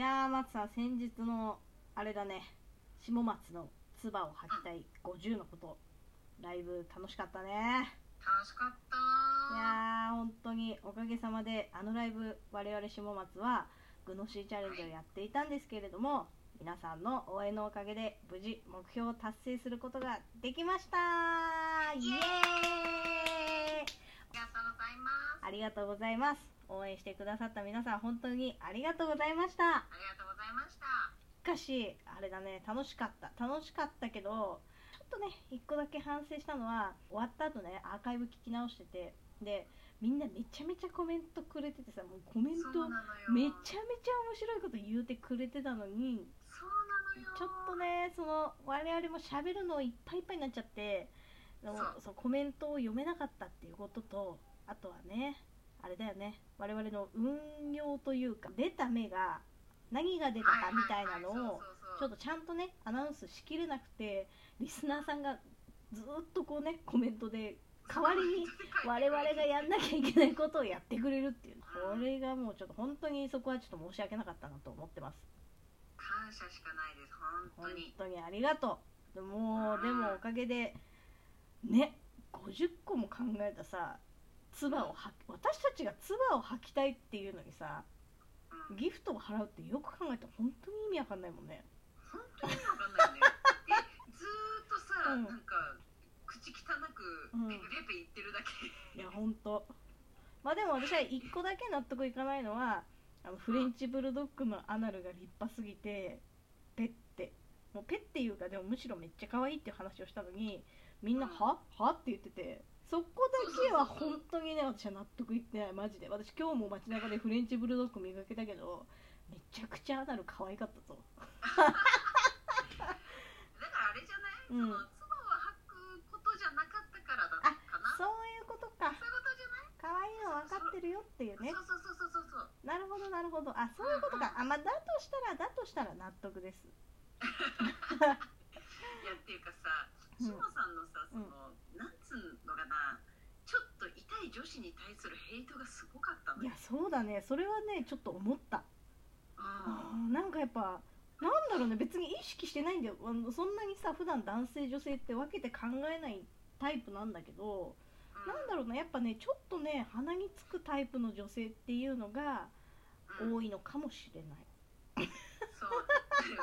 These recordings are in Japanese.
やー松さん先日のあれだね。下松の唾を吐きたい50のこと。ライブ楽しかったね。楽しかった。いやー本当に。おかげさまであのライブ我々下松はグノシーチャレンジをやっていたんですけれども皆さんの応援のおかげで無事目標を達成することができました。イエーイ。ありがとうございます。ありがとうございます応援してくださった皆さん本当にありがとうございました。ありがとうございました。しかしあれだね楽しかった。楽しかったけどちょっとね一個だけ反省したのは終わった後ねアーカイブ聞き直しててでみんなめちゃめちゃコメントくれててさもうコメントめちゃめちゃ面白いこと言うてくれてたのにそうなのよ。ちょっとねその我々も喋るのいっぱいいっぱいになっちゃってそうコメントを読めなかったっていうこととあとはねあれだよね。我々の運用というか出た目が何が出たかみたいなのをちょっとちゃんとねアナウンスしきれなくてリスナーさんがずっとこうねコメントで代わりに我々がやんなきゃいけないことをやってくれるっていう。これがもうちょっと本当にそこはちょっと申し訳なかったなと思ってます。感謝しかないです本本当に。当にありがとう。でもうでもおかげでね50個も考えたさ唾を吐き私たちが唾を吐きたいっていうのにさうん。ギフトを払うってよく考えたら本当に意味わかんないもんね。本当にわかんないよね。でずーっとさ、うん。なんか口汚くうん。ペペペペ言ってるだけ、いや本当。まあでも私は一個だけ納得いかないのはあのフレンチブルドッグのアナルが立派すぎてペって。もうペっていうかでもむしろめっちゃ可愛いっていう話をしたのにみんな「うん。は？は?」って言っててそこだけは本当にね私は納得いってないマジで。私今日も街中でフレンチブルドッグ見かけたけどめちゃくちゃアナル可愛かったぞだからあれじゃない、うん。その唾を吐くことじゃなかったからだったかな？そういうことか。そういうことじゃない？可愛いの分かってるよっていうね。そうそうそうそうそうなるほどなるほど。あそういうことか。あまあだとしたらだとしたら納得です。いやっていうかさうん。しもさんのさその、なん。つうのかなちょっと痛い女子に対するヘイトがすごかったのよ。いやそうだね。それはねちょっと思った。ああ。ーなんかやっぱなんだろうね。別に意識してないんだよ。あのそんなにさ普段男性女性って分けて考えないタイプなんだけどーなんだろうなやっぱねちょっとね鼻につくタイプの女性っていうのがうん。多いのかもしれない。そう、うん。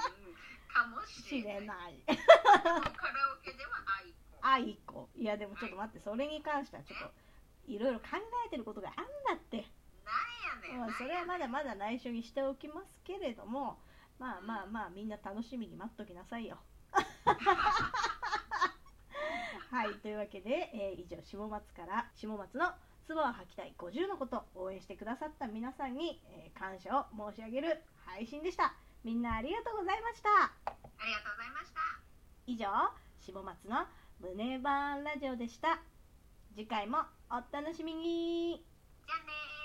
かもししれない。れない。カラオケでは愛子あいこ。いやでもちょっと待って。それに関してはちょっといろいろ考えてることがあんだって。まあ、それはまだまだ内緒にしておきますけれどもまあまあまあみんな楽しみに待っときなさいよ。はいというわけで、えー以上下松から下松の唾を吐きたい50のこと応援してくださった皆さんに、えー感謝を申し上げる配信でした。みんなありがとうございました。ありがとうございました。以上下松の胸バーンラジオでした次回もお楽しみに。じゃあねー。